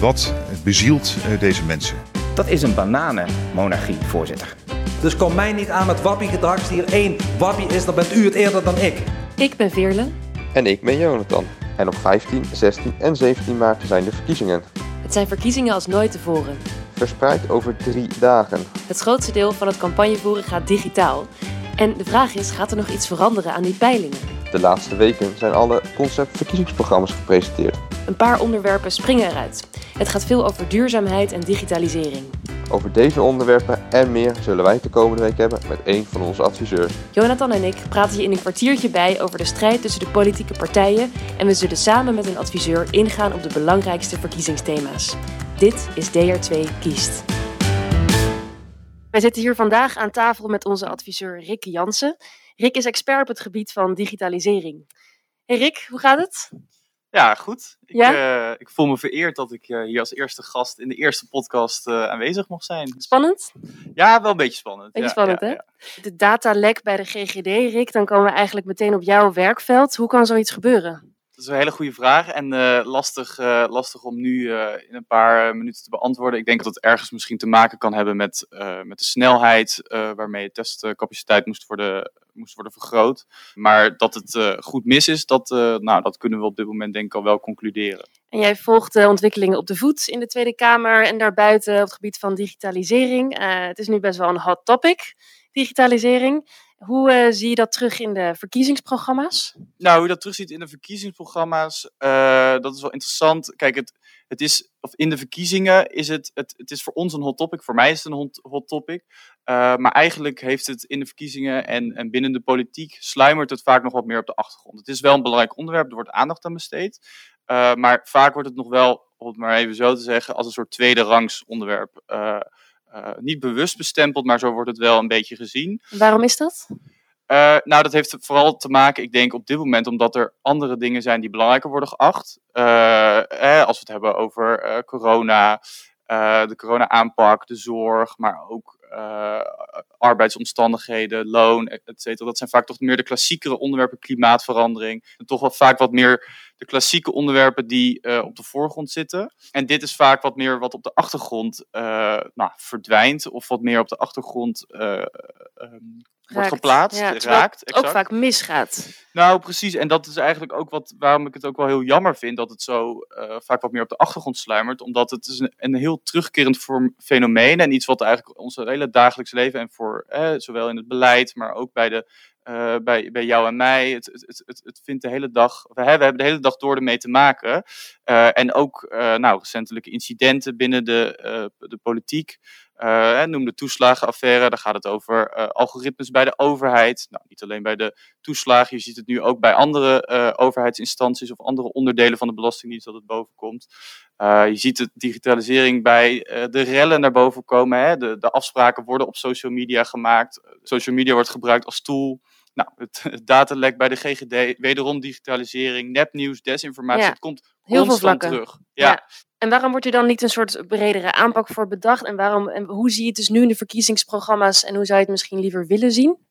Wat bezielt eh, deze mensen? Dat is een bananenmonarchie, voorzitter. Dus kom mij niet aan met wappiegedrag. Als hier één wappie is, dan bent u het eerder dan ik. Ik ben Veerle. En ik ben Jonathan. En op 15, 16 en 17 maart zijn de verkiezingen. Het zijn verkiezingen als nooit tevoren. Verspreid over drie dagen. Het grootste deel van het campagnevoeren gaat digitaal. En de vraag is, gaat er nog iets veranderen aan die peilingen? De laatste weken zijn alle conceptverkiezingsprogramma's gepresenteerd. Een paar onderwerpen springen eruit. Het gaat veel over duurzaamheid en digitalisering. Over deze onderwerpen en meer zullen wij het de komende week hebben met een van onze adviseurs. Jonathan en ik praten je in een kwartiertje bij over de strijd tussen de politieke partijen en we zullen samen met een adviseur ingaan op de belangrijkste verkiezingsthema's. Dit is DR2 Kiest. Wij zitten hier vandaag aan tafel met onze adviseur Rick Jansen. Rick is expert op het gebied van digitalisering. Hey Rick, hoe gaat het? Ja, goed. Ik, Ja? eh, ik voel me vereerd dat ik eh, hier als eerste gast in de eerste podcast eh, aanwezig mocht zijn. Spannend? Ja, wel een beetje spannend. Beetje ja, spannend, ja, hè? De datalek bij de GGD, Rick, dan komen we eigenlijk meteen op jouw werkveld. Hoe kan zoiets gebeuren? Dat is een hele goede vraag en eh, lastig, eh, lastig om nu eh, in een paar minuten te beantwoorden. Ik denk dat het ergens misschien te maken kan hebben met, met de snelheid waarmee testcapaciteit moest worden, moest worden vergroot. Maar dat het goed mis is, dat, nou, dat kunnen we op dit moment denk ik al wel concluderen. En jij volgt de ontwikkelingen op de voet in de Tweede Kamer en daarbuiten op het gebied van digitalisering. Het is nu best wel een hot topic, digitalisering. Hoe eh, zie je dat terug in de verkiezingsprogramma's? Nou, hoe je dat terugziet in de verkiezingsprogramma's, eh, dat is wel interessant. Kijk, het, het is, of in de verkiezingen is het, het, het is voor ons een hot topic, voor mij is het een hot, hot topic. Eh, maar eigenlijk heeft het in de verkiezingen en, en binnen de politiek sluimert het vaak nog wat meer op de achtergrond. Het is wel een belangrijk onderwerp, er wordt aandacht aan besteed. Maar vaak wordt het nog wel, om het maar even zo te zeggen, als een soort tweede rangs onderwerp. Eh, niet bewust bestempeld, maar zo wordt het wel een beetje gezien. Waarom is dat? Eh, nou, dat heeft vooral te maken, ik denk op dit moment, omdat er andere dingen zijn die belangrijker worden geacht. Eh, eh, als we het hebben over corona, de corona-aanpak, de zorg, maar ook arbeidsomstandigheden, loon, et cetera. Dat zijn vaak toch meer de klassiekere onderwerpen, klimaatverandering. En toch wel vaak wat meer de klassieke onderwerpen die eh, op de voorgrond zitten. En dit is vaak wat meer wat op de achtergrond eh, nou, verdwijnt, of wat meer op de achtergrond eh, ehm, wordt geplaatst, Ja, raakt. het ook exact. vaak misgaat. Nou, precies. En dat is eigenlijk ook wat, waarom ik het ook wel heel jammer vind dat het zo vaak wat meer op de achtergrond sluimert. Omdat het is een, een heel terugkerend vorm- fenomeen en iets wat eigenlijk ons hele dagelijks leven en voor eh, zowel in het beleid, maar ook bij, de, eh, bij, bij jou en mij. Het, het, het, het, vindt de hele dag, we, hebben, we hebben de hele dag door ermee te maken. Eh, en ook eh, nou, recentelijke incidenten binnen de, de politiek. Noem de toeslagenaffaire, daar gaat het over algoritmes bij de overheid. Nou, niet alleen bij de toeslagen, je ziet het nu ook bij andere overheidsinstanties of andere onderdelen van de Belastingdienst dat het boven komt. Je ziet de digitalisering bij de rellen naar boven komen. Hè? De, de afspraken worden op social media gemaakt. Social media wordt gebruikt als tool. Nou, het, het datalek bij de GGD, wederom digitalisering, nepnieuws, desinformatie. Ja, Het komt heel veel vlakken. terug. Ja. Ja. En waarom wordt er dan niet een soort bredere aanpak voor bedacht? En, waarom, en hoe zie je het dus nu in de verkiezingsprogramma's en hoe zou je het misschien liever willen zien?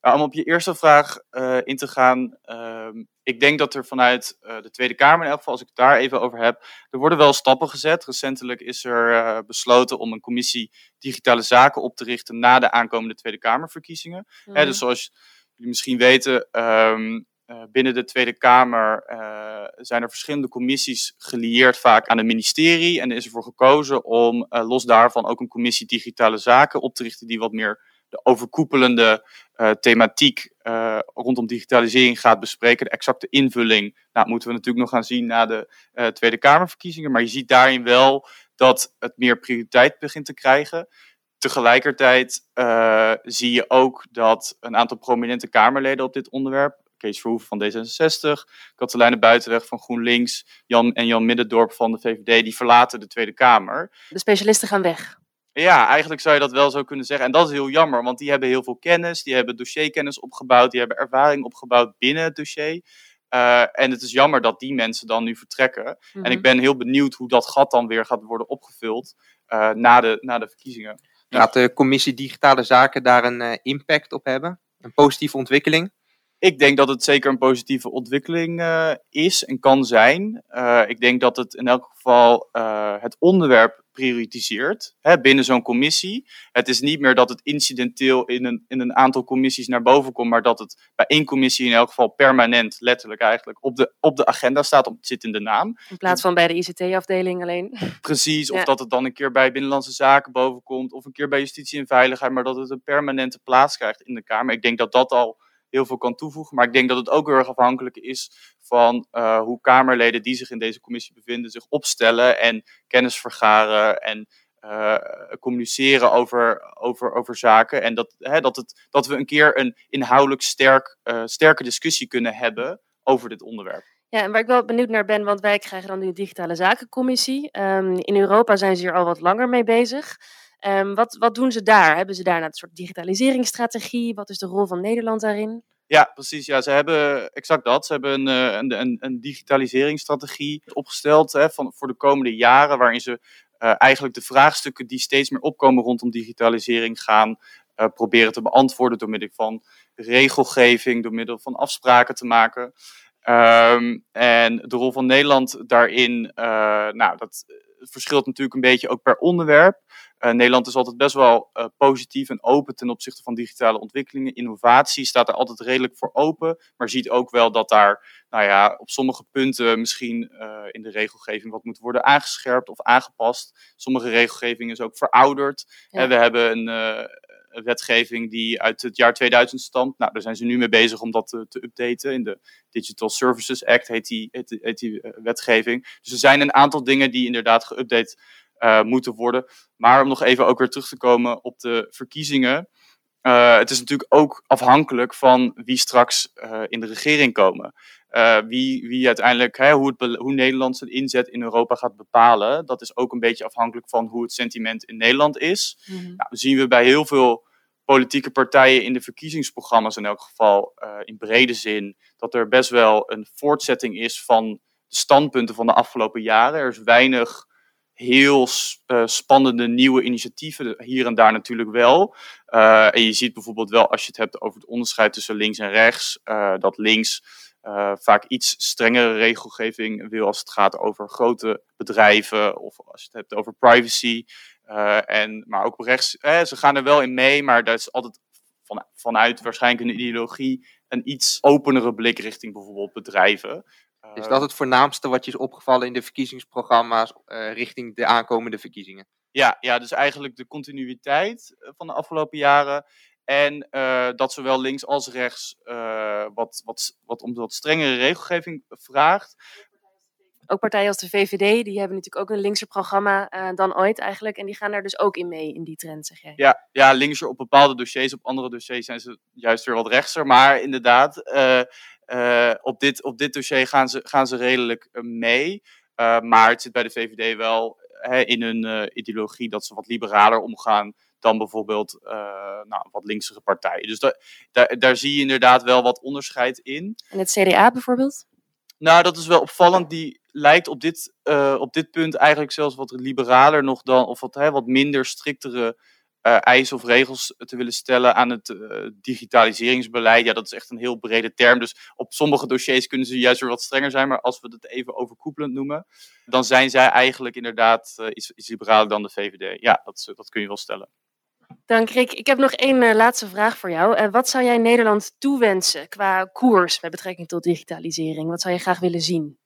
Nou, om op je eerste vraag eh, in te gaan. ehm, ik denk dat er vanuit eh, de Tweede Kamer, in elk geval als ik het daar even over heb, er worden wel stappen gezet. Recentelijk is er eh, besloten om een commissie digitale zaken op te richten na de aankomende Tweede Kamerverkiezingen. Hè, dus zoals jullie misschien weten, ehm, eh, binnen de Tweede Kamer eh, zijn er verschillende commissies gelieerd vaak aan het ministerie. En er is ervoor gekozen om eh, los daarvan ook een commissie digitale zaken op te richten die wat meer de overkoepelende thematiek rondom digitalisering gaat bespreken. De exacte invulling nou, moeten we natuurlijk nog gaan zien na de Tweede Kamerverkiezingen. Maar je ziet daarin wel dat het meer prioriteit begint te krijgen. Tegelijkertijd eh, zie je ook dat een aantal prominente Kamerleden op dit onderwerp, Kees Verhoeven van D66, Katelijne Buitenweg van GroenLinks Jan, en Jan Middendorp van de VVD, die verlaten de Tweede Kamer. De specialisten gaan weg. Ja, eigenlijk zou je dat wel zo kunnen zeggen. En dat is heel jammer, want die hebben heel veel kennis, die hebben dossierkennis opgebouwd, die hebben ervaring opgebouwd binnen het dossier. Eh, en het is jammer dat die mensen dan nu vertrekken. Mhm. En ik ben heel benieuwd hoe dat gat dan weer gaat worden opgevuld na, de, na de verkiezingen. Gaat de commissie Digitale Zaken daar een eh, impact op hebben? Een positieve ontwikkeling? Ik denk dat het zeker een positieve ontwikkeling uh, is en kan zijn. Uh, ik denk dat het in elk geval uh, het onderwerp prioritiseert hè, binnen zo'n commissie. Het is niet meer dat het incidenteel in een, in een aantal commissies naar boven komt, maar dat het bij één commissie in elk geval permanent, letterlijk eigenlijk, op de, op de agenda staat. Het zit in de naam. In plaats van bij de ICT-afdeling alleen. Precies, of dat het dan een keer bij Binnenlandse Zaken bovenkomt, of een keer bij Justitie en Veiligheid, maar dat het een permanente plaats krijgt in de Kamer. Ik denk dat dat al heel veel kan toevoegen. Maar ik denk dat het ook heel erg afhankelijk is van uh, hoe Kamerleden die zich in deze commissie bevinden, zich opstellen en kennis vergaren en uh, communiceren over, over, over zaken. En dat, hè, dat, het, dat we een keer een inhoudelijk sterk, uh, sterke discussie kunnen hebben over dit onderwerp. Ja, en waar ik wel benieuwd naar ben, want wij krijgen dan nu de Digitale Zakencommissie. Um, in Europa zijn ze hier al wat langer mee bezig. Um, wat, wat doen ze daar? Hebben ze daar een soort digitaliseringsstrategie? Wat is de rol van Nederland daarin? Ja, precies. Ja, ze hebben exact dat. Ze hebben een, een, een, een digitaliseringsstrategie opgesteld hè, van, voor de komende jaren, waarin ze uh, eigenlijk de vraagstukken die steeds meer opkomen rondom digitalisering gaan uh, proberen te beantwoorden door middel van regelgeving, door middel van afspraken te maken. Um, en de rol van Nederland daarin, uh, nou, dat verschilt natuurlijk een beetje ook per onderwerp. Uh, Nederland is altijd best wel uh, positief en open ten opzichte van digitale ontwikkelingen. Innovatie staat er altijd redelijk voor open, maar ziet ook wel dat daar nou ja, op sommige punten misschien uh, in de regelgeving wat moet worden aangescherpt of aangepast. Sommige regelgeving is ook verouderd. Ja. we hebben een, wetgeving die uit het jaar 2000 stamt. Nou, daar zijn ze nu mee bezig om dat te, te updaten. In de Digital Services Act heet die, heet, heet die wetgeving. Dus er zijn een aantal dingen die inderdaad geüpdate uh, moeten worden. Maar om nog even ook weer terug te komen op de verkiezingen. Uh, het is natuurlijk ook afhankelijk van wie straks uh, in de regering komen. wie, wie uiteindelijk, hè, hoe, het, hoe Nederland zijn inzet in Europa gaat bepalen. Dat is ook een beetje afhankelijk van hoe het sentiment in Nederland is. Mm -hmm. nou, zien we bij heel veel politieke partijen in de verkiezingsprogramma's in elk geval in brede zin. Dat er best wel een voortzetting is van de standpunten van de afgelopen jaren. Er is weinig heel uh, spannende nieuwe initiatieven, hier en daar natuurlijk wel. Uh, en je ziet bijvoorbeeld wel, als je het hebt over het onderscheid tussen links en rechts, uh, dat links vaak iets strengere regelgeving wil als het gaat over grote bedrijven of als je het hebt over privacy. en, maar ook rechts, ze gaan er wel in mee, maar dat is altijd van, vanuit waarschijnlijk een ideologie een iets openere blik richting bijvoorbeeld bedrijven. Is dat het voornaamste wat je is opgevallen in de verkiezingsprogramma's uh, richting de aankomende verkiezingen? Ja, ja, dus eigenlijk de continuïteit van de afgelopen jaren. En uh, dat zowel links als rechts uh, wat, wat, wat om wat strengere regelgeving vraagt. Ook partijen als de VVD, die hebben natuurlijk ook een linkser programma uh, dan ooit eigenlijk. En die gaan daar dus ook in mee, in die trend, zeg jij. Ja, ja, linkser op bepaalde dossiers. Op andere dossiers zijn ze juist weer wat rechtser. Maar inderdaad, uh, op, dit, op dit dossier gaan ze, gaan ze redelijk mee. Uh, maar het zit bij de VVD wel hè, in hun uh, ideologie dat ze wat liberaler omgaan dan bijvoorbeeld nou, wat linksere partijen. Dus da daar, daar zie je inderdaad wel wat onderscheid in. En het CDA bijvoorbeeld? Nou, dat is wel opvallend. Die lijkt op dit, op dit punt eigenlijk zelfs wat liberaler nog dan, of wat, hè, wat minder striktere eisen of regels te willen stellen aan het uh, digitaliseringsbeleid. Ja, dat is echt een heel brede term. Dus op sommige dossiers kunnen ze juist weer wat strenger zijn. Maar als we het even overkoepelend noemen, dan zijn zij eigenlijk inderdaad uh, iets, iets liberaler dan de VVD. Ja, dat, dat kun je wel stellen. Dank Rick. Ik heb nog één laatste vraag voor jou. wat zou jij Nederland toewensen qua koers met betrekking tot digitalisering? Wat zou je graag willen zien?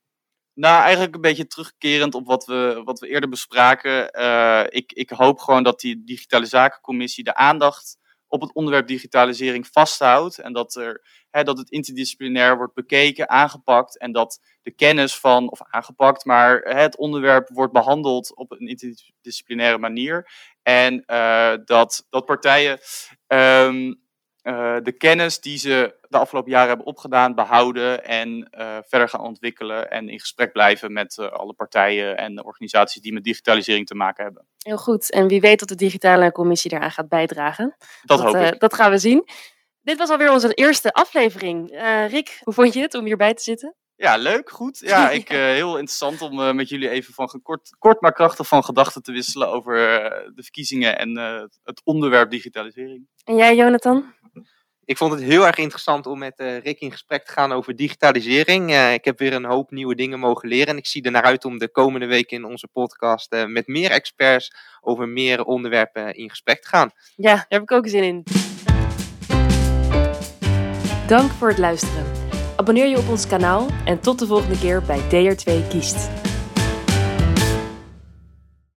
Nou, eigenlijk een beetje terugkerend op wat we, wat we eerder bespraken. Uh, ik, ik hoop gewoon dat die digitale zakencommissie de aandacht op het onderwerp digitalisering vasthoudt. En dat, er, hè, dat het interdisciplinair wordt bekeken, aangepakt. En dat de kennis van, of aangepakt, maar het onderwerp wordt behandeld op een interdisciplinaire manier. En uh, dat, dat partijen. Um, uh, de kennis die ze de afgelopen jaren hebben opgedaan, behouden en uh, verder gaan ontwikkelen. En in gesprek blijven met uh, alle partijen en organisaties die met digitalisering te maken hebben. Heel goed. En wie weet dat de digitale commissie daaraan gaat bijdragen. Dat, dat hoop ik. dat gaan we zien. Dit was alweer onze eerste aflevering. Rick, hoe vond je het om hierbij te zitten? Ja, leuk, goed. Ja, ik, uh, heel interessant om uh, met jullie even van kort, kort maar krachtig van gedachten te wisselen over uh, de verkiezingen en het onderwerp digitalisering. En jij, Jonathan? Ik vond het heel erg interessant om met uh, Rick in gesprek te gaan over digitalisering. Uh, ik heb weer een hoop nieuwe dingen mogen leren. En ik zie er naar uit om de komende weken in onze podcast uh, met meer experts over meer onderwerpen in gesprek te gaan. Ja, daar heb ik ook zin in. Dank voor het luisteren. Abonneer je op ons kanaal en tot de volgende keer bij DR2 Kiest.